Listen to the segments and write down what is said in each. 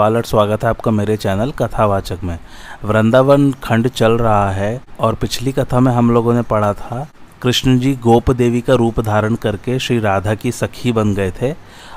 सवाल और स्वागत है आपका मेरे चैनल कथावाचक में। वृंदावन खंड चल रहा है और पिछली कथा में हम लोगों ने पढ़ा था, कृष्ण जी गोप देवी का रूप धारण करके श्री राधा की सखी बन गए थे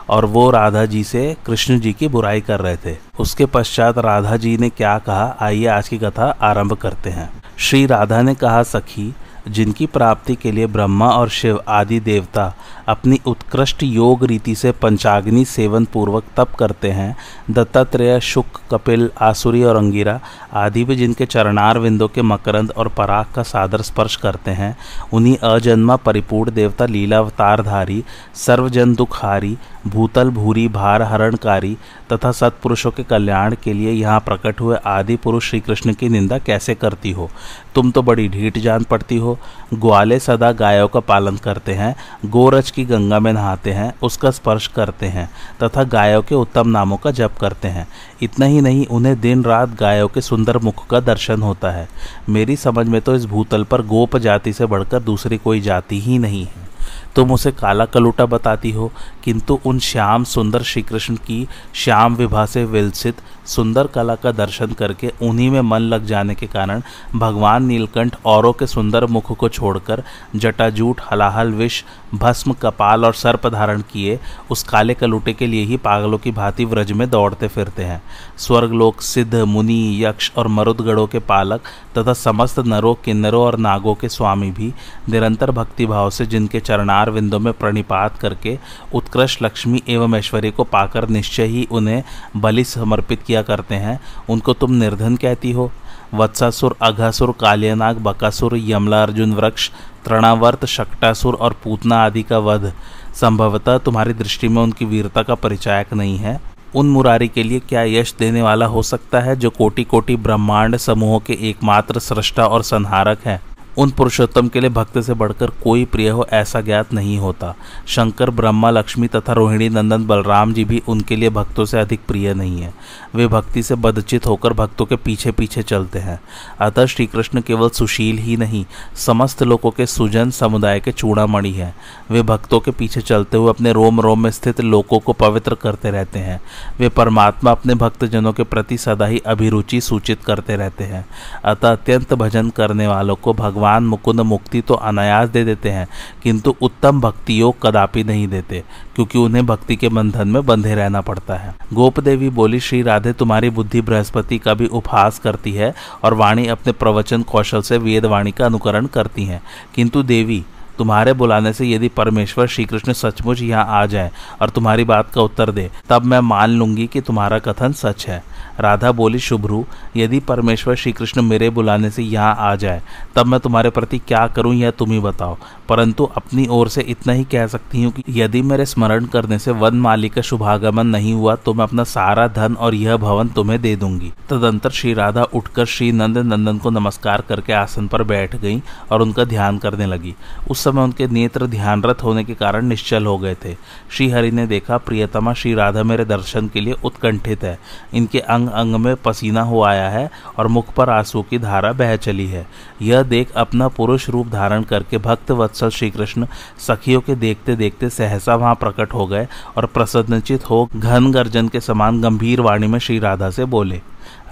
और वो राधा जी से कृष्ण जी की बुराई कर रहे थे। उसके पश्चात राधा जी ने क्या कहा, आइए आज की कथा आरंभ करते हैं। श्री राधा ने कहा, सखी जिनकी प्राप्ति के लिए ब्रह्मा और शिव आदि देवता अपनी उत्कृष्ट योग रीति से पंचाग्नि सेवन पूर्वक तप करते हैं, दत्तात्रेय शुक कपिल, आसुरी और अंगिरा आदि भी जिनके चरणार विंदों के मकरंद और पराग का सादर स्पर्श करते हैं, उन्हीं अजन्मा परिपूर्ण देवता, लीलावतारधारी, सर्वजन दुखारी भूतल, भूरी, भार, हरणकारी तथा सत्पुरुषों के कल्याण के लिए यहाँ प्रकट हुए आदि पुरुष श्री कृष्ण की निंदा कैसे करती हो? तुम तो बड़ी ढीठ जान पड़ती हो। ग्वाले सदा गायों का पालन करते हैं, गोरज की गंगा में नहाते हैं, उसका स्पर्श करते हैं तथा गायों के उत्तम नामों का जप करते हैं। इतना ही नहीं, उन्हें दिन रात गायों के सुंदर मुख का दर्शन होता है। मेरी समझ में तो इस भूतल पर गोप जाति से बढ़कर दूसरी कोई जाति ही नहीं है। तुम उसे काला कलूटा बताती हो, किंतु उन श्याम सुंदर श्री कृष्ण की श्याम विभा से विलसित सुंदर कला का दर्शन करके उन्हीं में मन लग जाने के कारण भगवान नीलकंठ औरों के सुंदर मुख को छोड़कर जटाजूट, हलाहल, विष, भस्म, कपाल और सर्प धारण किए उस काले कलूटे के लिए ही पागलों की भांति व्रज में दौड़ते फिरते हैं। स्वर्गलोक, सिद्ध, मुनि, यक्ष और मरुदगढ़ों के पालक तथा समस्त नरों, किन्नरों और नागों के स्वामी भी निरंतर भक्तिभाव से जिनके चरणार विंदों में प्रणिपात करके उत्कृष्ट लक्ष्मी एवं ऐश्वर्य को पाकर निश्चय ही उन्हें बलि समर्पित किया करते हैं। उनको तुम निर्धन कहती हो। वत्सासुर, अघासुर, कालियानाग, बकासुर यमला अर्जुन वृक्ष, तृणावर्त शक्टासुर और पूतना आदि का वध। संभवतः तुम्हारी दृष्टि में उनकी वीरता का परिचायक नहीं है। उन मुरारी के लिए क्या यश देने वाला हो सकता है जो कोटि कोटि ब्रह्मांड समूहों के एकमात्र सृष्टा और संहारक है? उन पुरुषोत्तम के लिए भक्त से बढ़कर कोई प्रिय हो ऐसा ज्ञात नहीं होता। शंकर, ब्रह्मा, लक्ष्मी तथा रोहिणी नंदन बलराम जी भी उनके लिए भक्तों से अधिक प्रिय नहीं है। वे भक्ति से बदचित होकर भक्तों के पीछे पीछे चलते हैं। अतः श्री कृष्ण केवल सुशील ही नहीं, समस्त लोगों के सुजन समुदाय के चूड़ामणि है। वे भक्तों के पीछे चलते हुए अपने रोम रोम में स्थित लोगों को पवित्र करते रहते हैं। वे परमात्मा अपने भक्तजनों के प्रति सदा ही अभिरुचि सूचित करते रहते हैं। अतः अत्यंत भजन करने वालों को भगवान भगवान मुकुंद मुक्ति तो अनायास दे देते हैं, किंतु उत्तम भक्ति योग कदापि नहीं देते, क्योंकि उन्हें भक्ति के बंधन में बंधे रहना पड़ता है। गोप देवी बोली, श्री राधे, तुम्हारी बुद्धि बृहस्पति का भी उपहास करती है और वाणी अपने प्रवचन कौशल से वेद वाणी का अनुकरण करती है। किंतु देवी तुम्हारे बुलाने से यदि परमेश्वर श्री कृष्ण सचमुच यहाँ आ जाए और तुम्हारी बात का उत्तर दे, तब मैं मान लूँगी कि तुम्हारा कथन सच है। राधा बोली, शुभ्रू, यदि परमेश्वर श्री कृष्ण मेरे बुलाने से यहाँ आ जाए, तब मैं तुम्हारे प्रति क्या करूँ यह तुम ही बताओ। परंतु अपनी ओर से इतना ही कह सकती हूँ कि यदि मेरे स्मरण करने से वन माली का शुभागमन नहीं हुआ तो मैं अपना सारा धन और यह भवन तुम्हें दे दूँगी। तदंतर श्री राधा उठकर श्री नंद नंदन को नमस्कार करके आसन पर बैठ गई और उनका ध्यान करने लगी। उस समय उनके नेत्र ध्यानरत होने के कारण निश्चल हो गए थे। श्री हरि ने देखा, प्रियतमा, श्री राधा मेरे दर्शन के लिए उत्कंठित है। इनके अंग अंग अंग में पसीना हो आया है और मुख पर आँसू की धारा बह चली है। यह देख अपना पुरुष रूप धारण करके भक्त वत्सल श्री कृष्ण सखियों के देखते देखते सहसा वहाँ प्रकट हो गए और प्रसन्नचित हो घन गर्जन के समान गंभीर वाणी में श्री राधा से बोले,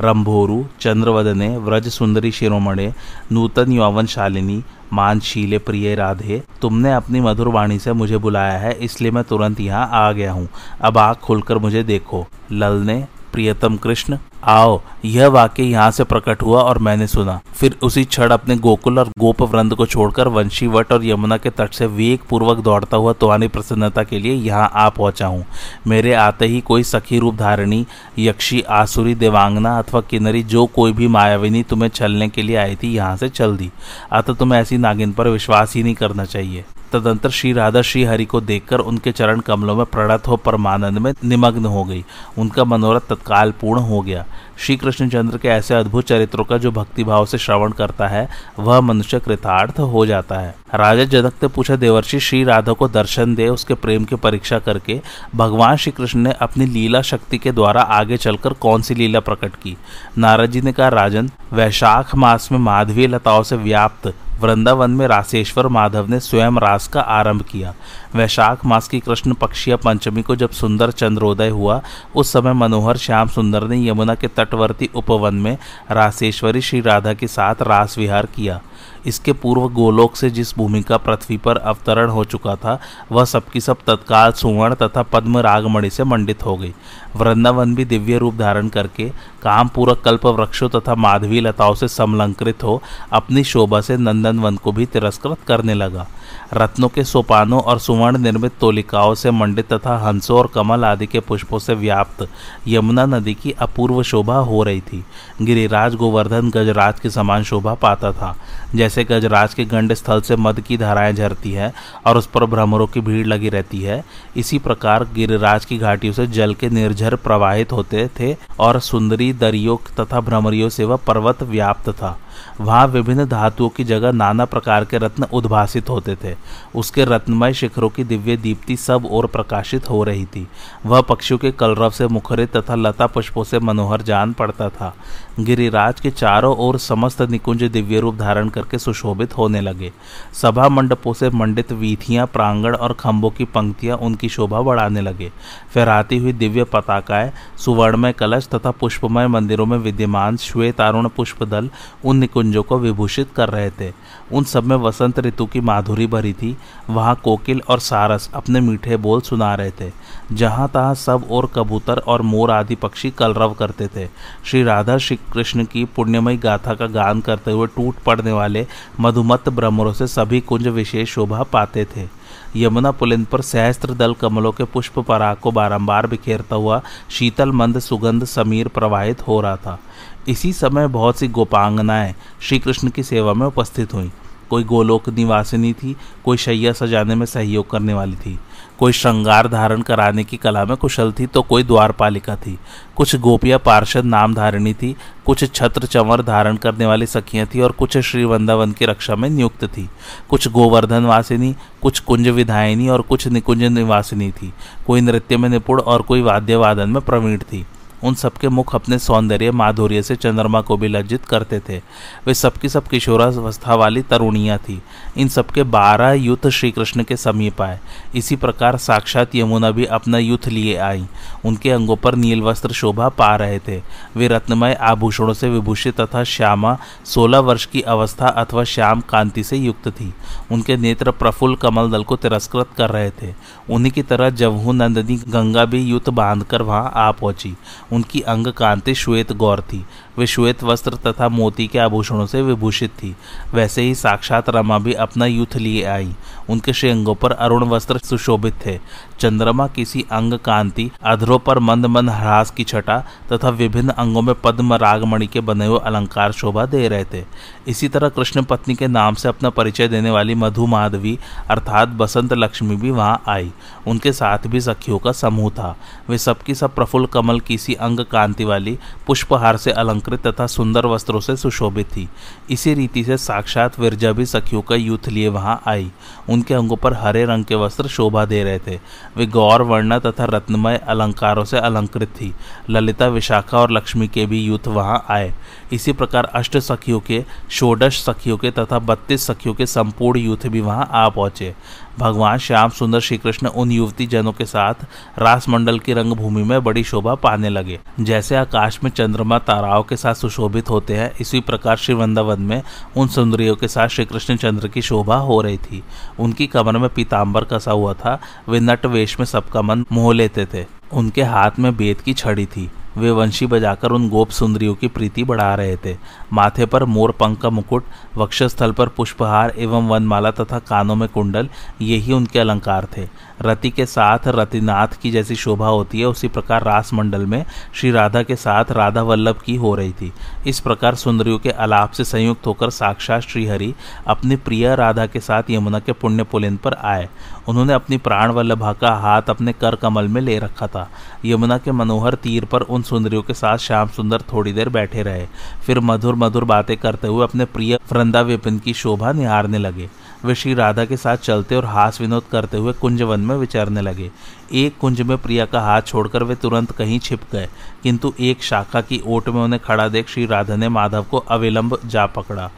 रंभोरु, चंद्रवदने, व्रज सुंदरी शिरोमणे, नूतन यौवन शालिनी, मानशीले प्रिय राधे, तुमने अपनी मधुर वाणी से मुझे बुलाया है, इसलिए मैं तुरंत यहाँ आ गया हूँ। अब आग खुलकर मुझे देखो। लल ने प्रियतम कृष्ण, आओ, यह वाक्य यहाँ से प्रकट हुआ और मैंने सुना। फिर उसी क्षण अपने गोकुल और गोप वृंद को छोड़कर वंशी वट और यमुना के तट से वेग पूर्वक दौड़ता हुआ तुम्हारी प्रसन्नता के लिए यहाँ आ पहुँचा हूँ। मेरे आते ही कोई सखी रूप धारिणी, यक्षी, आसुरी, देवांगना अथवा किन्नरी, जो कोई भी मायाविनी तुम्हें छलने के लिए आई थी, यहाँ से चल दी। अतः तुम्हें ऐसी नागिन पर विश्वास ही नहीं करना चाहिए। तदंतर श्री राधा श्री हरि को देखकर उनके चरण कमलों में प्रणत हो परमानंद में निमग्न हो गई। उनका मनोरथ तत्काल पूर्ण हो गया। श्री कृष्णचंद्र के ऐसे अद्भुत चरित्रों का जो भक्तिभाव से श्रवण करता है, वह मनुष्य कृतार्थ हो जाता है। राजा जनक ने पूछा, देवर्षि, श्री राधा को दर्शन दे, उसके प्रेम की परीक्षा करके। भगवान श्री कृष्ण ने अपनी लीला शक्ति के द्वारा आगे चलकर कौन सी लीला प्रकट की? नारद जी ने कहा, राजन, वैशाख मास में माधवी लताओं से व्याप्त वृंदावन में रासेश्वर माधव ने स्वयं रास का आरंभ किया। वैशाख मास की कृष्ण पक्षीय पंचमी को जब सुंदर चंद्रोदय हुआ, उस समय मनोहर श्याम सुंदर ने यमुना के तटवर्ती उपवन में रासेश्वरी श्री राधा के साथ रास विहार किया। इसके पूर्व गोलोक से जिस भूमि का पृथ्वी पर अवतरण हो चुका था, वह सबकी सब तत्काल सुवर्ण तथा पद्म रागमणि से मंडित हो गई। वृंदावन भी दिव्य रूप धारण करके काम पूरक कल्प वृक्षों तथा माधवी लताओं से समलंकृत हो अपनी शोभा से नंदन वन को भी तिरस्कृत करने लगा। रत्नों के सोपानों और सुवर्ण निर्मित तोलिकाओं से मंडित तथा हंसों और कमल आदि के पुष्पों से व्याप्त यमुना नदी की अपूर्व शोभा हो रही थी। गिरिराज गोवर्धन गजराज के समान शोभा पाता था। जैसे गजराज के गंड स्थल से मद की धाराएँ झरती है और उस पर भ्रमरों की भीड़ लगी रहती है। इसी प्रकार गिरिराज की घाटियों से जल के निर्झर प्रवाहित होते थे और सुंदरी दरियों तथा भ्रमरियों से वह पर्वत व्याप्त था। वहाँ विभिन्न धातुओं की जगह नाना प्रकार के रत्न उद्भासित होते थे। उसके रत्नमय शिखरों की दिव्य दीप्ति सब और प्रकाशित हो रही थी। वह पक्षियों के कलरव से मुखरित तथा लता पुष्पों से मनोहर जान पड़ता था। गिरिराज के चारों ओर समस्त निकुंज दिव्य रूप धारण करके सुशोभित होने लगे। सभा मंडपों से मंडित वीथियाँ, प्रांगण और खंभों की पंक्तियाँ उनकी शोभा बढ़ाने लगे। फहराती हुई दिव्य पताकाएँ, सुवर्णमय कलश तथा पुष्पमय मंदिरों में विद्यमान श्वेतारुण पुष्प दल उन निकुंजों को विभूषित कर रहे थे। उन सब में वसंत ऋतु की माधुरी भरी थी। वहाँ कोकिल और सारस अपने मीठे बोल सुना रहे थे। जहाँ तहाँ सब और कबूतर और मोर आदि पक्षी कलरव करते थे। श्री राधा श्री कृष्ण की पुण्यमयी गाथा का गान करते हुए टूट पड़ने वाले मधुमत ब्रह्मरों से सभी कुंज विशेष शोभा पाते थे। यमुना पुलिंद पर सहस्त्र दल कमलों के पुष्प पराग को बारंबार बिखेरता हुआ शीतल मंद सुगंध समीर प्रवाहित हो रहा था। इसी समय बहुत सी गोपांगनाएँ श्री कृष्ण की सेवा में उपस्थित हुई। कोई गोलोक निवासिनी थी, कोई शैया सजाने में सहयोग करने वाली थी, कोई श्रृंगार धारण कराने की कला में कुशल थी तो कोई द्वारपालिका थी। कुछ गोपिया पार्षद नाम धारिणी थी, कुछ छत्र चंवर धारण करने वाली सखियाँ थी और कुछ श्री वृंदावन की रक्षा में नियुक्त थी। कुछ गोवर्धन वासिनी कुछ कुंज विधायिनी और कुछ निकुंज निवासिनी थी। कोई नृत्य में निपुण और कोई वाद्य वादन में प्रवीण थी। उन सबके मुख अपने सौंदर्य, माधुर्य से चंद्रमा को भी लज्जित करते थे। वे सबकी सब किशोरावस्था वाली तरुणियाँ थी। इन सबके बारह युद्ध श्री कृष्ण के समीप आए। इसी प्रकार साक्षात यमुना भी अपना युद्ध लिए आई। उनके अंगों पर नील वस्त्र शोभा पा रहे थे। वे रत्नमय आभूषणों से विभूषित तथा श्यामा सोलह वर्ष की अवस्था अथवा श्याम कांति से युक्त थी। उनके नेत्र प्रफुल्ल कमल दल को तिरस्कृत कर रहे थे। उन्हीं की तरह जवहू नंदनी गंगा भी युद्ध बांधकर वहाँ आ पहुँची। उनकी अंग कांति श्वेत गौर थी। वे श्वेत वस्त्र तथा मोती के आभूषणों से विभूषित थी। वैसे ही साक्षात रमा भी अपना युथ लिए आई। उनके श्रृंगों पर अरुण वस्त्र सुशोभित थे। चंद्रमा किसी अंग कांति, अधरों पर मंद मंद ह्रास की छटा तथा विभिन्न अंगों में पद्म रागमणि के बने हुए अलंकार शोभा दे रहे थे। इसी तरह कृष्ण पत्नी के नाम से अपना परिचय देने वाली मधु माधवी, अर्थात बसंत लक्ष्मी भी वहाँ आई। उनके साथ भी सखियों का समूह था। वे सबकी सब प्रफुल्ल कमल किसी अंग कांति वाली, पुष्पहार से अलंकृत तथा सुंदर वस्त्रों से सुशोभित थी। इसी रीति से साक्षात विरजा भी सखियों का यूथ लिए वहाँ आई। उनके अंगों पर हरे रंग के वस्त्र शोभा दे रहे थे। वे गौर, वर्ण तथा रत्नमय अलंकारों से अलंकृत थी। ललिता, विशाखा और लक्ष्मी के भी यूथ वहाँ आए। इसी प्रकार अष्ट सखियों के, षोडश सखियों के तथा बत्तीस सखियों के संपूर्ण यूथ भी वहाँ आ पहुँचे। भगवान श्याम सुंदर श्री कृष्ण उन युवती जनों के साथ रासमंडल की रंगभूमि में बड़ी शोभा पाने लगे। जैसे आकाश में चंद्रमा ताराओं के साथ सुशोभित होते हैं, इसी प्रकार श्री वृंदावन में उन सुंदरियों के साथ श्री कृष्ण चंद्र की शोभा हो रही थी। उनकी कमर में पीताम्बर कसा हुआ था, वे नट वेश में सबका मन मोह लेते थे। उनके हाथ में बेत की छड़ी थी। वे वंशी बजाकर उन गोप सुंदरियों की प्रीति बढ़ा रहे थे। माथे पर मोर पंख का मुकुट, वक्षस्थल पर पुष्पहार एवं वनमाला तथा कानों में कुंडल यही उनके अलंकार थे। रति के साथ रतिनाथ की जैसी शोभा होती है, उसी प्रकार रास मंडल में श्री राधा के साथ राधा वल्लभ की हो रही थी। इस प्रकार सुंदरियों के अलाप से संयुक्त होकर साक्षात श्रीहरि अपनी प्रिय राधा के साथ यमुना के पुण्य पुलिन पर आए। उन्होंने अपनी प्राण वल्लभा का हाथ अपने कर कमल में ले रखा था। यमुना के मनोहर तीर पर उन सुंदरियों के साथ श्याम सुंदर थोड़ी देर बैठे रहे। फिर मधुर मधुर बातें करते हुए अपने प्रिय वृंदा विपिन की शोभा निहारने लगे। वे श्री राधा के साथ चलते और हास विनोद करते हुए कुंजवन में विचरने लगे। एक कुंज में प्रिया का हाथ छोड़कर वे तुरंत कहीं छिप गए, किंतु एक शाखा की ओट में उन्हें खड़ा देख श्री राधा ने माधव को अविलंब जा पकड़ा।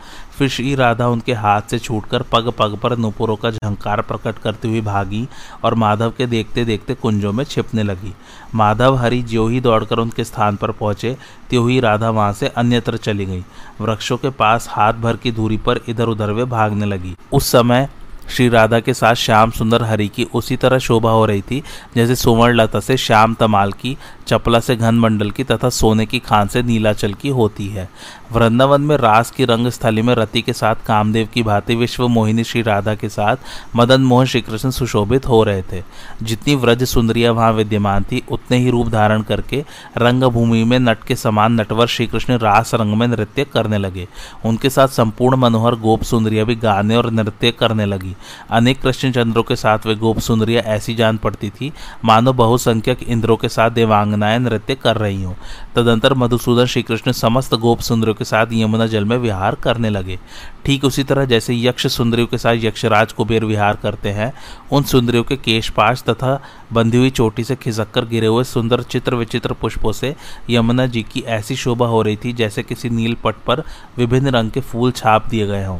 फिर श्री राधा उनके हाथ से छूटकर पग पग पर नुपुरों का झंकार प्रकट करती हुई भागी और माधव के देखते देखते कुंजों में छिपने लगी। माधव हरि ज्यो ही दौड़कर उनके स्थान पर पहुँचे, त्यों ही राधा वहाँ से अन्यत्र चली गई। वृक्षों के पास हाथ भर की दूरी पर इधर उधर वे भागने लगी। उस समय श्री राधा के साथ श्याम सुंदर हरि की उसी तरह शोभा हो रही थी, जैसे सुवर्ण लता से श्याम तमाल की, चपला से घन मंडल की तथा सोने की खान से नीलाचल की होती है। वृंदावन में रास की रंग स्थली में रति के साथ कामदेव की भांति विश्व मोहिनी श्री राधा के साथ मदन मोहन श्री कृष्ण सुशोभित हो रहे थे। जितनी व्रज सुंदरिया वहाँ विद्यमान थी, उतने ही रूप धारण करके रंगभूमि में नट के समान नटवर श्री कृष्ण रास रंग में नृत्य करने लगे। उनके साथ संपूर्ण मनोहर गोप सुंदरिया भी गाने और नृत्य करने लगी। अनेक कृष्ण चंद्रों के साथ वे गोप सुंदरिया ऐसी जान पड़ती थी। मानो बहुसंख्यक इंद्रों के साथ देवांगनाएँ नृत्य कर रही हों। तदंतर मधुसूदन श्री कृष्ण समस्त गोप सुंदरियों के साथ यमुना जल में विहार करने लगे। ठीक उसी तरह जैसे यक्ष सुंदरियों के साथ यक्षराज कुबेर विहार करते हैं, उन सुंदरियों के केशपाश तथा बंधी हुई चोटी से खिसक कर गिरे हुए सुंदर चित्र विचित्र पुष्पों से यमुना जी की ऐसी शोभा हो रही थी जैसे किसी नील पट पर विभिन्न रंग के फूल छाप दिए गए हों।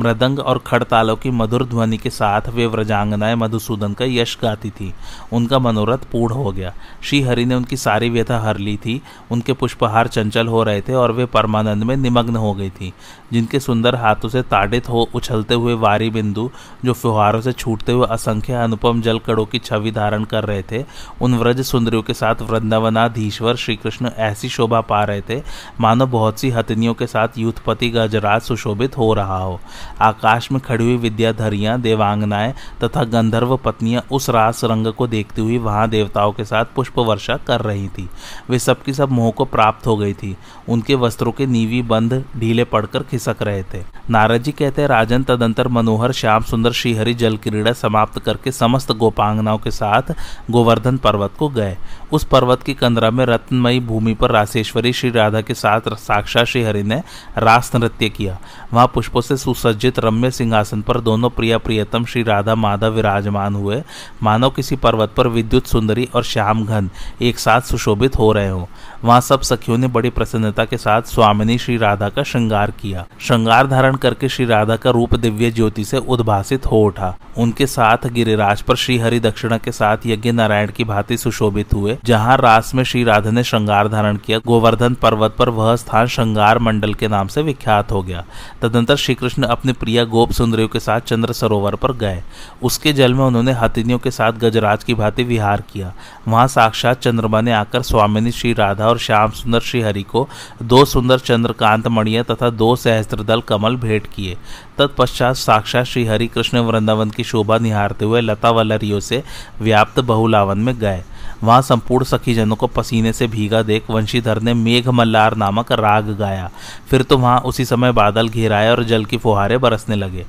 मृदंग और खड़तालों की मधुर ध्वनि के साथ वे व्रजांगनाएँ मधुसूदन का यश गाती थी। उनका मनोरथ पूर्ण हो गया। श्रीहरि ने उनकी सारी व्यथा हर ली थी। उनके पुष्पहार चंचल हो रहे थे और वे परमानंद में निमग्न हो गई थी, जिनके सुंदर हाथों से ताड़ित हो उछलते हुए वारी बिंदु, जो फुहारों से छूटते हुए असंख्य अनुपम जल कड़ों की छवि धारण कर रहे थे, उन व्रज सुंदरियों के साथ वृंदावनाधीश्वर श्री कृष्ण ऐसी शोभा पा रहे थे, मानो बहुत सी हथनियों के साथ यूथपति गजराज सुशोभित हो रहा हो। आकाश में खड़ी हुई विद्याधरियाँ, देवांगनाएँ तथा गंधर्व पत्नियाँ उस रास रंग को देखती हुई वहाँ देवताओं के साथ पुष्प वर्षा कर रही थी। वे सबकी सब मोह को प्राप्त हो गई थी। उनके वस्त्रों के नीवी बंध ढीले पड़कर खिसक रहे थे। नारद जी कहते राजन, तदंतर मनोहर, श्याम सुंदर, श्रीहरि, जल क्रीड़ा समाप्त करके समस्त गोपांगनाओं के साथ गोवर्धन पर्वत को गए। उस पर्वत की कंदरा में रत्नमयी भूमि पर राशेश्वरी श्री राधा के साथ साक्षात श्रीहरि ने रास नृत्य किया। वहाँ पुष्पों से सुसज्जित रम्य सिंहासन पर दोनों प्रिय प्रियतम श्री राधा माधव विराजमान हुए। मानो किसी पर्वत पर विद्युत सुंदरी और श्याम घन एक साथ सुशोभित हो रहे हों। वहाँ सब सखियों ने बड़ी प्रसन्नता के साथ स्वामिनी श्री राधा का श्रृंगार किया। श्रृंगार धारण करके श्री राधा का रूप दिव्य ज्योति से उद्भासित हो उठा। उनके साथ गिरिराज पर श्री हरि दक्षिणा के साथ यज्ञ नारायण की भांति सुशोभित हुए, जहाँ रास में श्री राधा ने श्रृंगार धारण किया। गोवर्धन पर्वत पर वह स्थान श्रृंगार मंडल के नाम से विख्यात हो गया। तदंतर श्री कृष्ण अपने प्रिया गोप सुंदरियों के साथ चंद्र सरोवर पर गए। उसके जल में उन्होंने हथिनियों के साथ गजराज की भांति विहार किया। वहाँ साक्षात चंद्रमा ने आकर स्वामिनी श्री राधा और श्याम सुंदर श्री हरि को दो सुंदर चंद्रकांत मणिया तथा दो सहस्त्रदल कमल भेंट किए। तत्पश्चात साक्षात श्री हरि कृष्ण वृंदावन की शोभा निहारते हुए लता वलरियों से व्याप्त बहुलावन में गए। वहाँ संपूर्ण सखीजनों को पसीने से भीगा देख वंशीधर ने मेघ मल्लार नामक राग गाया। फिर तो वहाँ उसी समय बादल घेराए और जल की फुहारे बरसने लगे।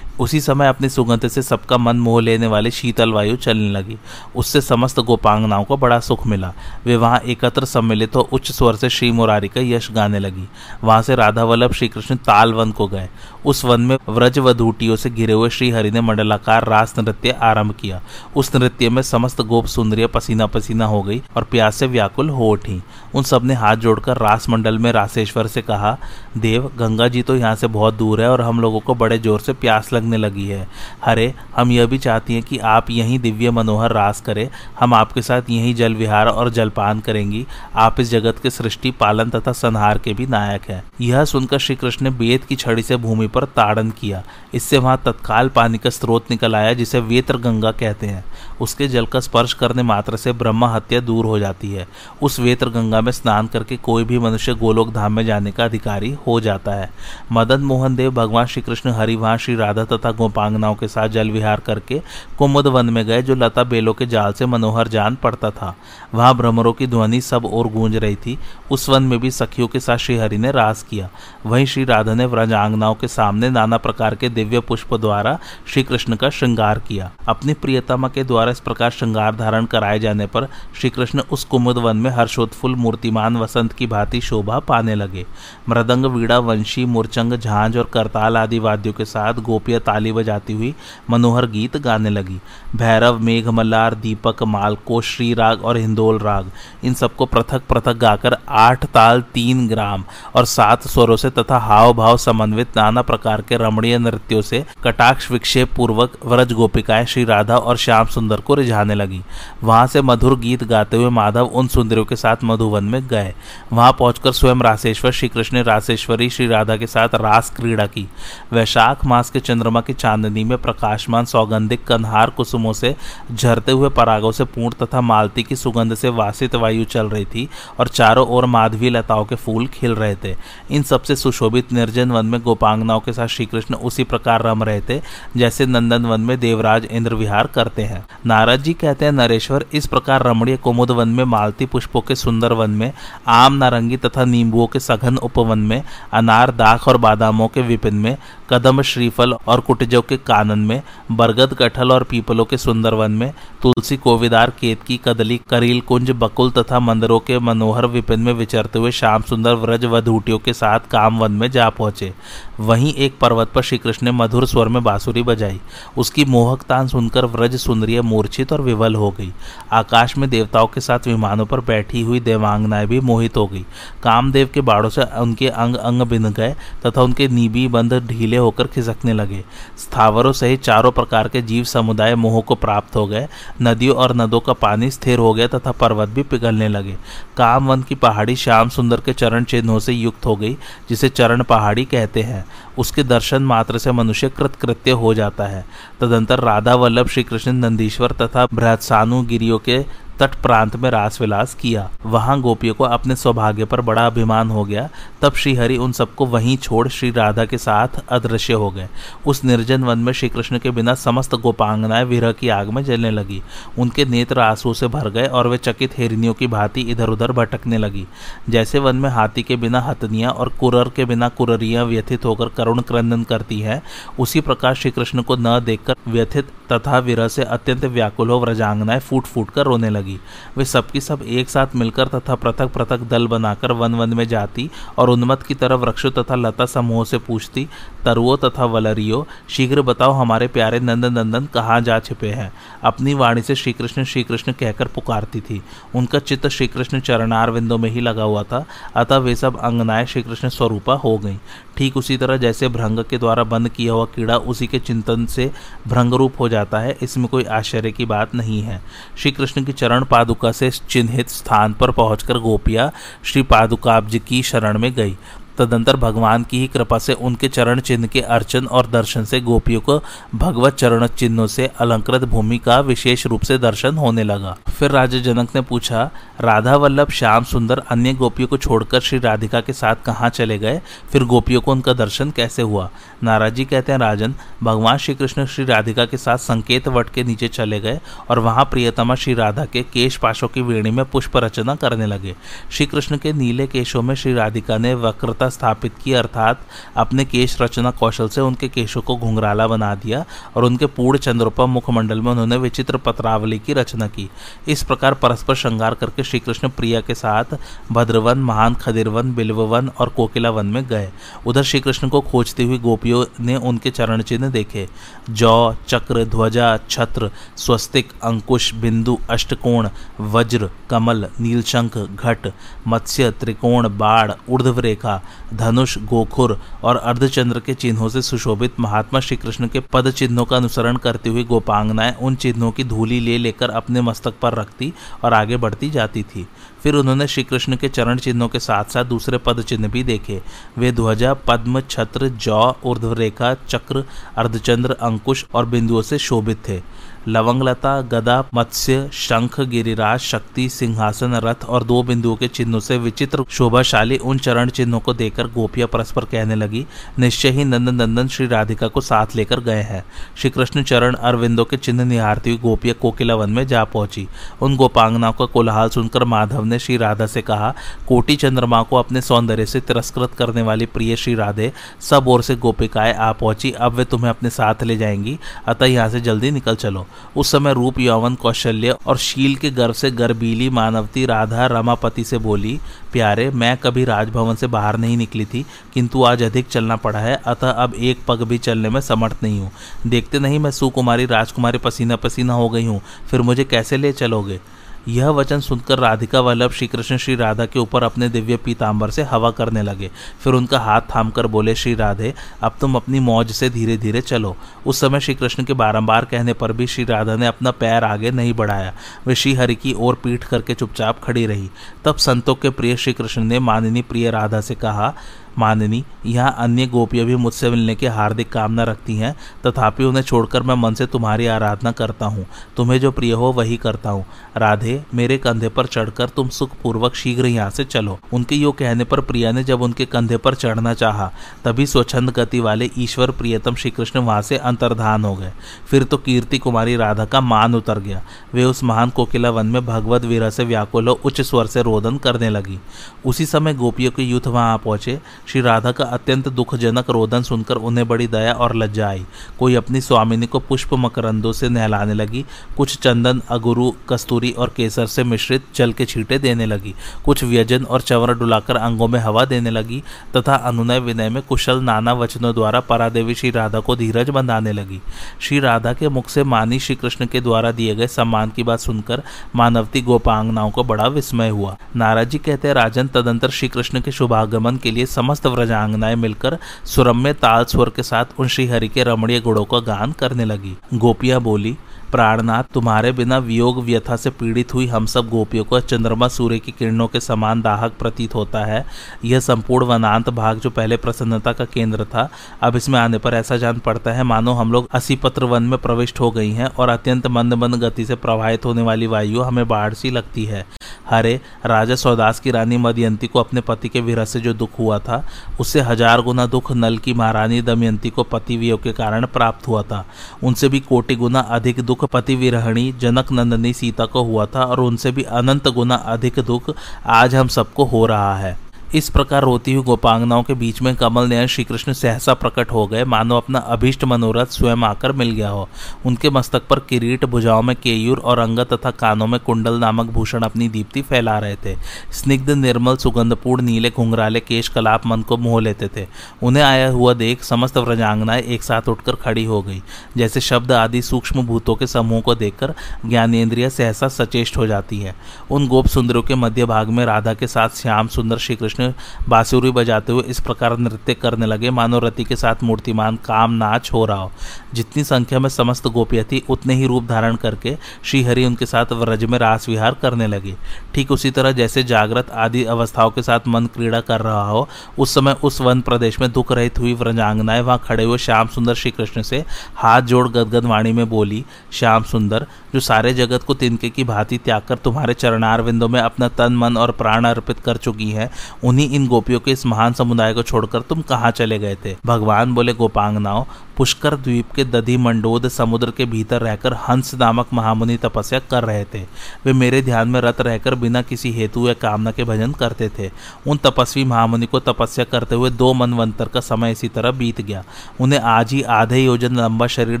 उसी समय अपनी सुगंध से सबका मन मोह लेने वाली शीतल वायु चलने लगी। उससे समस्त गोपांगनाओं को बड़ा सुख मिला। वे वहाँ एकत्र सम्मिलित हो उच्च स्वर से श्री मुरारी का यश गाने लगी। वहाँ से राधा वल्लभ श्री कृष्ण ताल वन को गए। उस वन में व्रज वधूटियों से घिरे हुए श्री हरि ने मंडलाकार रास नृत्य आरंभ किया। उस नृत्य में समस्त गोप सुंदरिया पसीना पसीना हो गई और प्यास से व्याकुल हो उठी। उन सबने हाथ जोड़कर रास मंडल में रासेश्वर से कहा, देव, गंगा जी तो यहाँ से बहुत दूर है और हम लोगों को बड़े ज़ोर से प्यास लगने लगी है। हरे हम यह भी चाहती हैं कि आप यहीं दिव्य मनोहर रास करें। हम आपके साथ यहीं जल विहार और जलपान करेंगी। आप इस जगत के सृष्टि, पालन तथा संहार के भी नायक हैं। यह सुनकर श्री कृष्ण ने बेत की छड़ी से भूमि पर ताड़न किया। इससे वहाँ तत्काल पानी का स्रोत निकल आया, जिसे वेत्र गंगा कहते हैं। उसके जल का स्पर्श करने मात्र से ब्रह्म हत्या दूर हो जाती है। उस वेत्र गंगा में स्नान करके कोई भी मनुष्य गोलोक धाम में जाने का अधिकारी हो जाता है। मदन मोहन देव भगवान श्री कृष्ण हरिवहां श्री राधा तथा गोपांगनाओं के साथ जल विहार करके कुमुद वन में गए, जो लता बेलों के जाल से मनोहर जान पड़ता था। वहाँ भ्रमरों की ध्वनि सब और गूंज रही थी। उस वन में भी सखियों के साथ श्रीहरि ने रास किया। वहीं श्री राधा ने व्रजांगनाओं के सामने नाना प्रकार के दिव्य पुष्प द्वारा श्री कृष्ण का श्रृंगार किया। अपनी प्रियतमा के द्वारा इस प्रकार श्रृंगार धारण कराए जाने पर श्री कृष्ण उस कुमुद वन में हर्षोत्फुल मूर्तिमान वसंत की भांति शोभा पाने लगे। मृदंग वीड़ा वंशी मूर्चंग झांझ और करताल आदि वाद्यों के साथ गोपियाँ ताली बजाती हुई मनोहर गीत गाने लगी। भैरव मेघ मल्लार दीपक मालको श्रीराग और और हिंदोल राग। इन सबको पृथक पृथक गाकर आठ ताल तीन ग्राम और सात स्वरों से तथा हाव भाव समन्वित नाना प्रकार के रमणीय नृत्यों से कटाक्ष विक्षेप पूर्वक व्रज गोपिकाएँ श्री राधा और श्याम सुंदर को रिझाने लगी। वहाँ से मधुर गीत गाते हुए माधव उन सुंदरियों के साथ मधुवन में गए। वहाँ पहुंचकर स्वयं रासेश्वर श्री कृष्ण रासेश्वरी श्री राधा के साथ रास क्रीड़ा की। वैशाख मास के चंद्रमा की चांदनी में प्रकाशमान सौगंधिक कन्हार कुसुमों से झरते हुए परागों से पूर्ण तथा मालती की सुगंध से वासित वायु चल रही थी और चारों ओर माधवी लताओं के फूल खिल रहे थे। इन सबसे सुशोभित निर्जन वन में गोपांगनाओं के साथ श्री कृष्ण उसी प्रकार रम रहे थे, जैसे नंदन वन में देवराज इंद्र विहार करते हैं। नारद जी कहते हैं, नरेश्वर, इस प्रकार रमणीय कुमुद वन में मालती पुष्पों के सुंदर वन में, आम नारंगी तथा नींबुओं के सघन उपवन में, अनार, दाख और बादामों के विपिन में, कदम श्रीफल और कुटजों के कानन में, बरगद कठल और पीपलों के सुंदर वन में, तुलसी, कोविदार, केतकी, कदली, करील कुंज, बकुल तथा मंदिरों के मनोहर विपिन में विचरते हुए श्याम सुंदर व्रज वधूटियों के साथ कामवन में जा पहुँचे। वहीं एक पर्वत पर श्री कृष्ण ने मधुर स्वर में बांसुरी बजाई। उसकी मोहक तान सुनकर व्रज सुंदरिय मूर्छित और विवल हो गई। आकाश में देवताओं के साथ विमानों पर बैठी हुई देवांगनाएँ भी मोहित हो गई। कामदेव के बाड़ों से उनके अंग अंग बिन गए तथा उनके नीबी बंध ढीले होकर खिसकने लगे। स्थावरों सहित चारों प्रकार के जीव समुदाय मोह को प्राप्त हो गए। नदियों और नदों का पानी स्थिर हो गया तथा पर्वत भी पिघलने लगे। कामवन की पहाड़ी श्याम सुंदर के चरण चिन्हों से युक्त हो गई, जिसे चरण पहाड़ी कहते हैं। उसके दर्शन मात्र से मनुष्य कृतकृत्य हो जाता है। तदंतर राधा वल्लभ श्री कृष्ण नंदीश्वर तथा बृहत्सानु गिरियों के तट प्रांत में रास विलास किया। वहाँ गोपियों को अपने सौभाग्य पर बड़ा अभिमान हो गया। तब श्रीहरि उन सबको वहीं छोड़ श्री राधा के साथ अदृश्य हो गए। उस निर्जन वन में श्री कृष्ण के बिना समस्त गोपांगनाएँ विरह की आग में जलने लगी। उनके नेत्र आँसू से भर गए और वे चकित हेरनियों की भांति इधर उधर भटकने लगी। जैसे वन में हाथी के बिना हथनियाँ और कुरर के बिना कुररियाँ व्यथित होकर करुण क्रंदन करती हैं, उसी प्रकार श्री कृष्ण को न देखकर व्यथित तथा विरह से अत्यंत व्याकुल हो व्रजांगनाएँ फूट फूट कर रोने लगी। लगी वे सबकी सब एक साथ मिलकर तथा पृथक पृथक दल बनाकर वन वन में जाती और उन्मत की तरफ़ वृक्षों तथा लता समूह से पूछती तरुओं तथा वलरियो, शीघ्र बताओ हमारे प्यारे नंद नंदन कहाँ जा छिपे हैं? अपनी वाणी से श्री कृष्ण श्री कृष्ण कहकर पुकारती थी। उनका चित्त श्री कृष्ण चरणार विंदों में ही लगा हुआ था, अतः वे सब अंगनाएँ श्री कृष्ण स्वरूपा हो गईं। ठीक उसी तरह जैसे भ्रंग के द्वारा बंद किया हुआ कीड़ा उसी के चिंतन से भ्रंग रूप हो जाता है, इसमें कोई आश्चर्य की बात नहीं है। श्री कृष्ण की चरण पादुका से चिन्हित स्थान पर पहुंचकर गोपिया श्री पादुकाब्ज की शरण में गई। तदंतर भगवान की ही कृपा से उनके चरण चिन्ह के अर्चन और दर्शन से गोपियों को भगवत चरण चिन्हों से अलंकृत भूमि का विशेष रूप से दर्शन होने लगा। फिर राजा जनक ने पूछा, राधा वल्लभ, श्याम सुंदर, अन्य गोपियों को छोड़कर श्री राधिका के साथ कहाँ चले गए? फिर गोपियों को उनका दर्शन कैसे हुआ? नाराज़ जी कहते हैं राजन, भगवान श्री कृष्ण श्री राधिका के साथ संकेत वट के नीचे चले गए और वहाँ प्रियतमा श्री राधा के केश पाशों की वेणी में पुष्प रचना करने लगे। श्री कृष्ण के नीले केशों में श्री राधिका ने वक्रता स्थापित की, अर्थात अपने केश रचना कौशल से उनके केशों को घुंघराला बना दिया और उनके पूर्ण चंद्रोपा मुखमंडल में उन्होंने विचित्र पत्रावली की रचना की। इस प्रकार परस्पर श्रृंगार करके श्री कृष्ण प्रिया के साथ भद्रवन, महान खदिरवन, बिल्ववन और कोकिला वन में गए। उधर श्री कृष्ण को खोजती हुई गोपियों ने उनके चरण चिन्ह देखे। जौ, चक्र, ध्वजा, छत्र, स्वस्तिक, अंकुश, बिंदु, अष्टकोण, वज्र, कमल, नीलशंख, घट, मत्स्य, त्रिकोण, बाढ़ ऊर्ध्व रेखा धनुष, गोखुर और अर्धचंद्र के चिन्हों से सुशोभित महात्मा श्री कृष्ण के पद चिन्हों का अनुसरण करते हुए गोपांगनाएँ उन चिन्हों की धूली ले लेकर अपने मस्तक पर रखती और आगे बढ़ती जाती थी। फिर उन्होंने श्री कृष्ण के चरण चिन्हों के साथ साथ दूसरे पद चिन्ह भी देखे। वे ध्वजा, पद्म, छत्र, जौ, ऊर्ध्वरेखा, चक्र, अर्धचंद्र, अंकुश और बिंदुओं से शोभित थे। लवंगलता, गदा, मत्स्य, शंख, गिरिराज, शक्ति, सिंहासन, रथ और दो बिंदुओं के चिन्हों से विचित्र शोभाशाली उन चरण चिन्हों को देखकर गोपिया परस्पर कहने लगी, निश्चय ही नंदन नंदन श्री राधिका को साथ लेकर गए हैं। श्री कृष्ण चरण अरविंदों के चिन्ह निहारती हुई गोपिया कोकिला वन में जा पहुँची। उन गोपांगनाओं का कोलाहल सुनकर माधव ने श्री राधा से कहा, कोटि चंद्रमा को अपने सौंदर्य से तिरस्कृत करने वाली प्रिय श्री राधे, सब ओर से गोपिकाएँ आ पहुँची, अब वे तुम्हें अपने साथ ले जाएँगी, अतः यहाँ से जल्दी निकल चलो। उस समय रूप यौवन कौशल्य और शील के गर्व से गर्भीली मानवती राधा रमापति से बोली, प्यारे, मैं कभी राजभवन से बाहर नहीं निकली थी, किंतु आज अधिक चलना पड़ा है, अतः अब एक पग भी चलने में समर्थ नहीं हूँ। देखते नहीं मैं सुकुमारी, राजकुमारी पसीना पसीना हो गई हूँ, फिर मुझे कैसे ले चलोगे? यह वचन सुनकर राधिका वल्लभ श्री कृष्ण श्री राधा के ऊपर अपने दिव्य पीताम्बर से हवा करने लगे। फिर उनका हाथ थाम कर बोले, श्री राधे, अब तुम अपनी मौज से धीरे धीरे चलो। उस समय श्री कृष्ण के बारंबार कहने पर भी श्री राधा ने अपना पैर आगे नहीं बढ़ाया। वे श्रीहरि की ओर पीठ करके चुपचाप खड़ी रही। तब संतों के प्रिय श्री कृष्ण ने माननीय प्रिय राधा से कहा माननी। यहाँ अन्य गोपियाँ भी मुझसे मिलने की हार्दिक कामना रखती हैं। तथापि उन्हें छोड़कर मैं मन से तुम्हारी आराधना करता हूँ। तुम्हें जो प्रिय हो, वही करता हूँ। राधे, मेरे कंधे पर चढ़कर तुम सुखपूर्वक शीघ्र यहाँ से चलो। उनके यो कहने पर प्रिया ने जब उनके कंधे पर चढ़ना चाहा, तभी स्वच्छंद गति वाले ईश्वर प्रियतम श्री कृष्ण वहाँ से अंतर्धान हो गए। फिर तो कीर्ति कुमारी राधा का मान उतर गया। वे उस महान कोकिला वन में भगवत वीर से व्याकुल उच्च स्वर से रोदन करने लगी। उसी समय गोपियों के युद्ध वहाँ पहुँचे। श्री राधा का अत्यंत दुखजनक रोदन सुनकर उन्हें बड़ी दया और लज्जा आई। कोई अपनी स्वामिनी को पुष्प मकरंदों से नहलाने लगी, कुछ चंदन, अगुरु, कस्तूरी और केसर से मिश्रित जल के छींटे देने लगी, कुछ व्यजन और चवर डुलाकर अंगों में हवा देने लगी तथा अनुनय विनय में कुशल नाना वचनों द्वारा परादेवी श्री राधा को धीरज बंधाने लगी। श्री राधा के मुख से मानी श्री कृष्ण के द्वारा दिए गए सम्मान की बात सुनकर मानवती गोपांगनाओं को बड़ा विस्मय हुआ। नाराजी कहते राजन तदंतर श्री कृष्ण के शुभागमन के लिए समस्त व्रजांगनाएँ मिलकर सुरम्य ताल स्वर के साथ उन श्रीहरि के रमणीय गुणों का गान करने लगी। गोपियाँ बोली प्राणनाथ, तुम्हारे बिना वियोग व्यथा से पीड़ित हुई हम सब गोपियों को चंद्रमा सूर्य की किरणों के समान दाहक प्रतीत होता है। यह संपूर्ण वनांत भाग जो पहले प्रसन्नता का केंद्र था, अब इसमें आने पर ऐसा जान पड़ता है, मानो हम लोग असी पत्र वन में प्रविष्ट हो गई हैं और अत्यंत मंद मंद गति से प्रवाहित होने वाली वायु हमें बाढ़ सी लगती है। हरे राजा सौदास की रानी मदयंती को अपने पति के विरह से जो दुख हुआ था, उससे हज़ार गुना दुख नल की महारानी दमयंती को पति वियोग के कारण प्राप्त हुआ था। उनसे भी कोटि गुना अधिक दुख पति विरहणी जनक नंदनी सीता को हुआ था और उनसे भी अनंत गुना अधिक दुख आज हम सबको हो रहा है। इस प्रकार रोती हुई गोपांगनाओं के बीच में कमल नयन श्री कृष्ण सहसा प्रकट हो गए। मानो अपना अभीष्ट मनोरथ स्वयं आकर मिल गया हो। उनके मस्तक पर किरीट, भुजाओं में केयूर और अंग तथा कानों में कुंडल नामक भूषण अपनी दीप्ति फैला रहे थे। स्निग्ध, निर्मल, सुगंधपूर्ण, नीले, घुंघराले केश कलाप मन को मोह लेते थे। उन्हें आया हुआ देख समस्त व्रजांगनाएँ एक साथ उठकर खड़ी हो गई। जैसे शब्द आदि सूक्ष्म भूतों के समूह को देखकर ज्ञानेन्द्रिय सहसा सचेष्ट हो जाती है। उन गोप सुंदरों के मध्य भाग में राधा के साथ श्याम सुंदर श्री कृष्ण कृष्ण बांसुरी बजाते हुए इस प्रकार नृत्य करने लगे। मानो रति के साथ मूर्तिमान काम नाच हो रहा हो। जितनी संख्या में समस्त गोपियाँ थी, उतने ही रूप धारण करके श्रीहरि उनके साथ व्रज में रास विहार करने लगे। ठीक उसी तरह जैसे जागृत आदि अवस्थाओं के साथ मन क्रीड़ा कर रहा हो, उस समय उस वन प्रदेश में दुख रहित हुई व्रजांगनाएँ वहाँ खड़े हुए श्याम सुंदर श्री कृष्ण से हाथ जोड़ गदगद वाणी में बोली, श्याम सुंदर, जो सारे जगत को तिनके की भांति त्याग कर तुम्हारे चरणार विंदों में अपना तन, मन और प्राण अर्पित कर चुकी है, उन्हीं इन गोपियों के इस महान समुदाय को छोड़कर तुम कहाँ चले गए थे? भगवान बोले, गोपांगनाओं, पुष्कर द्वीप के दधि मंडोद समुद्र के भीतर रहकर हंस नामक महामुनि तपस्या कर रहे थे। वे मेरे ध्यान में रत रहकर बिना किसी हेतु या कामना के भजन करते थे। उन तपस्वी महामुनि को तपस्या करते हुए दो मनवंतर का समय इसी तरह बीत गया। उन्हें आज ही आधे योजन लंबा शरीर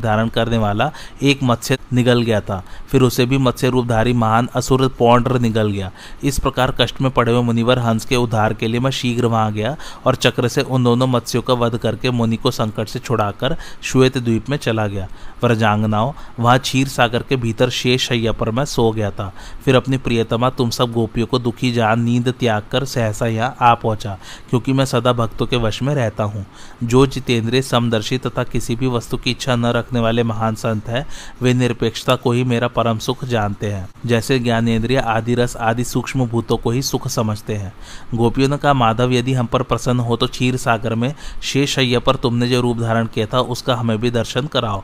धारण करने वाला एक मत्स्य निगल गया था। फिर उसे भी मत्स्य रूपधारी महान असुर पौंड्र निगल गया। इस प्रकार कष्ट में पड़े हुए मुनिवर हंस के उद्धार के लिए मैं शीघ्र वहाँ गया और चक्र से उन दोनों मत्स्यों का वध करके मुनि को संकट से छुड़ाकर श्वेत द्वीप में चला गया। व्रजांगनाओं वहाँ क्षीर सागर के भीतर शेष शैया पर मैं सो गया था। फिर अपनी प्रियतमा, तुम सब गोपियों को दुखी जान नींद त्याग कर सहसा यहाँ आ पहुँचा, क्योंकि मैं सदा भक्तों के वश में रहता हूँ। जो जितेंद्रिय, समदर्शी तथा किसी भी वस्तु की इच्छा न रखने वाले महान संत है, वे निरपेक्षता को ही मेरा परम सुख जानते हैं। जैसे ज्ञानेन्द्रिय आदि रस आदि सूक्ष्म भूतों को ही सुख समझते हैं। गोपियों ने कहा, माधव, यदि हम पर प्रसन्न हो तो क्षीर सागर में शेष शैया पर तुमने जो रूप धारण किया था, उसका हमें भी दर्शन कराओ।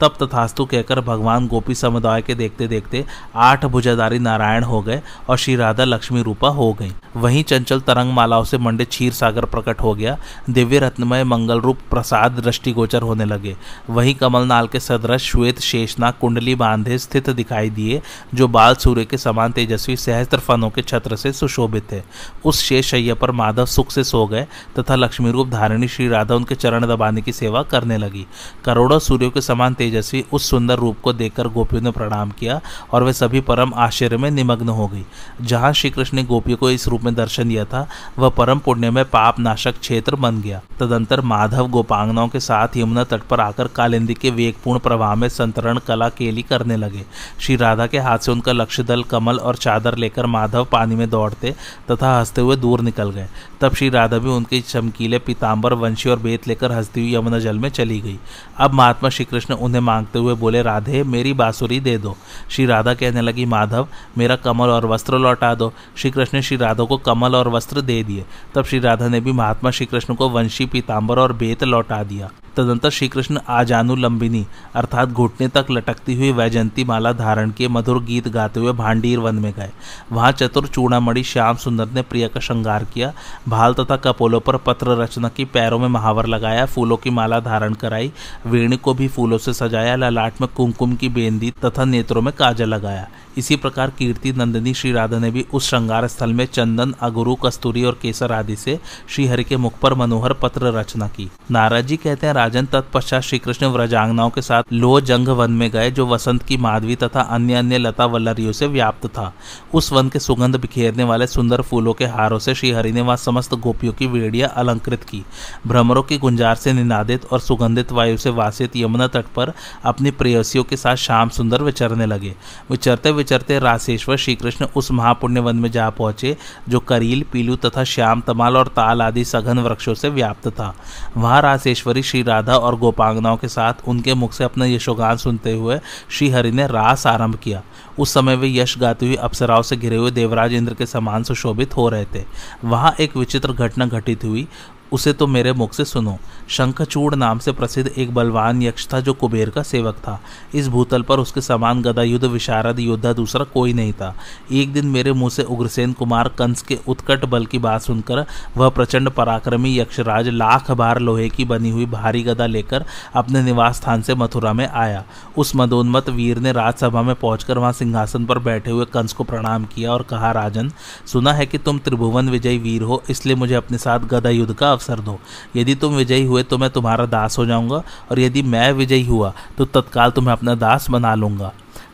तब तथास्तु कहकर भगवान गोपी समुदाय के देखते देखते आठ भुजाधारी नारायण हो गए और श्री राधा लक्ष्मी रूपा हो गई। वहीं चंचल तरंग मालाओं से मंडित क्षीर सागर प्रकट हो गया। दिव्य रत्नमय मंगल रूप प्रसाद दृष्टिगोचर होने लगे। वहीं कमलनाल के सदृश श्वेत शेषनाग कुंडली बांधे स्थित दिखाई दिए, जो बाल सूर्य के समान तेजस्वी सहस्त्र फनों के छत्र से सुशोभित थे। उस शेष शैया पर माधव सुख से सो गए तथा लक्ष्मी रूप धारिणी श्री राधा उनके चरण दबाने की सेवा करने लगी। करोड़ों सूर्यों के समान तेज तेजस्वी उस सुंदर रूप को देखकर गोपियों ने प्रणाम किया और वे सभी परम आश्चर्य में निमग्न हो गई। जहाँ श्री कृष्ण ने गोपियों को इस रूप में दर्शन दिया था, वह परम पुण्य में पाप नाशक क्षेत्र बन गया। तदंतर माधव गोपांगनाओं के साथ यमुना तट पर आकर कालिंदी के वेगपूर्ण प्रवाह में संतरण, कला, केली करने लगे। श्री राधा के हाथ से उनका लक्ष्य दल कमल और चादर लेकर माधव पानी में दौड़ते तथा हँसते हुए दूर निकल गए। तब श्री राधा भी उनके चमकीले पीताम्बर वंशी और बेत लेकर हंसती हुई यमुना जल में चली गई। अब महात्मा श्री कृष्ण उन्हें मांगते हुए बोले, राधे, मेरी बांसुरी दे दो। श्री राधा कहने लगी, माधव, मेरा कमल और वस्त्र लौटा दो। श्री कृष्ण ने श्री राधा को कमल और वस्त्र दे दिए। तब श्री राधा ने भी महात्मा श्री कृष्ण को वंशी पीताम्बर और बेत लौटा दिया। तदंतर श्री कृष्ण आजानु लंबिनी अर्थात घुटने तक लटकती हुई वैजंती माला धारण के मधुर गीत गाते हुए भांडीर वन में गए। वहाँ चतुर चूड़ामणि श्याम सुंदर ने प्रिया का श्रृंगार किया। भाल तथा कपोलों पर पत्र रचना की पैरों में महावर लगाया, फूलों की माला धारण कराई, वेणी को भी फूलों से सजाया, ललाट में कुमकुम की बेंदी तथा नेत्रों में काजल लगाया। इसी प्रकार कीर्ति नंदिनी श्री राधा ने भी उस श्रृंगार स्थल में चंदन, अगुरु, कस्तूरी और केसर आदि से श्रीहरि के मुख पर मनोहर पत्र रचना की। नाराज़ जी कहते हैं, राजन तत्पश्चात श्री कृष्ण व्रजांगनाओं के साथ लो जंग वन में गए, जो वसंत की माधवी तथा अन्य अन्य लता वल्लरियों से व्याप्त था। उस वन के सुगंध बिखेरने वाले सुंदर फूलों के हारों से श्रीहरि ने वहाँ समस्त गोपियों की वेड़िया अलंकृत की। भ्रमरों की गुंजार से निनादित और सुगंधित वायु से वासित यमुना तट पर अपनी प्रेयसियों के साथ शाम सुंदर विचरने लगे। विचरते राशेश्वर श्री कृष्ण उस महापुण्य वन में जा पहुँचे, जो करील, पीलू तथा श्याम, तमाल और ताल आदि सघन वृक्षों से व्याप्त था। वहाँ राशेश्वरी श्री राधा और गोपांगनाओं के साथ उनके मुख से अपना यशोगान सुनते हुए श्रीहरि ने रास आरंभ किया। उस समय वे यश गाती हुई अप्सराओं से घिरे हुए देवराज इंद्र के समान सुशोभित हो रहे थे। वहाँ एक विचित्र घटना घटित हुई। उसे तो मेरे मुख से सुनो। शंखचूड़ नाम से प्रसिद्ध एक बलवान यक्ष था जो कुबेर का सेवक था। इस भूतल पर उसके समान गदा युद्ध विशारद, योद्धा दूसरा कोई नहीं था। एक दिन मेरे मुँह से उग्रसेन कुमार कंस के उत्कट बल की बात सुनकर वह प्रचंड पराक्रमी यक्षराज लाख बार लोहे की बनी हुई भारी गदा लेकर अपने निवास स्थान से मथुरा में आया। उस मदोन्मत वीर ने राजसभा में पहुंचकर वहाँ सिंहासन पर बैठे हुए कंस को प्रणाम किया और कहा, राजन, सुना है कि तुम त्रिभुवन विजयी वीर हो, इसलिए मुझे अपने साथ गदा युद्ध का अवसर दो। यदि तुम विजयी हुए तो मैं तुम्हारा दास हो जाऊँगा, और यदि मैं विजयी हुआ तो तत्काल तुम्हें अपना दास बना लूँगा।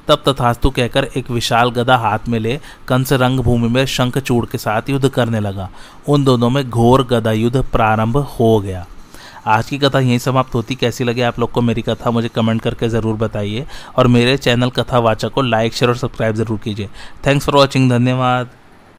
तब तथास्तु कहकर एक विशाल गदा हाथ में ले कंस रंग भूमि में शंख चूड़ के साथ युद्ध करने लगा। उन दोनों में घोर गदा युद्ध प्रारंभ हो गया। आज की कथा यहीं समाप्त होती। कैसी लगे आप लोग को मेरी कथा, मुझे कमेंट करके ज़रूर बताइए। और मेरे चैनल कथावाचक को लाइक, शेयर और सब्सक्राइब ज़रूर कीजिए। थैंक्स फॉर वॉचिंग, धन्यवाद।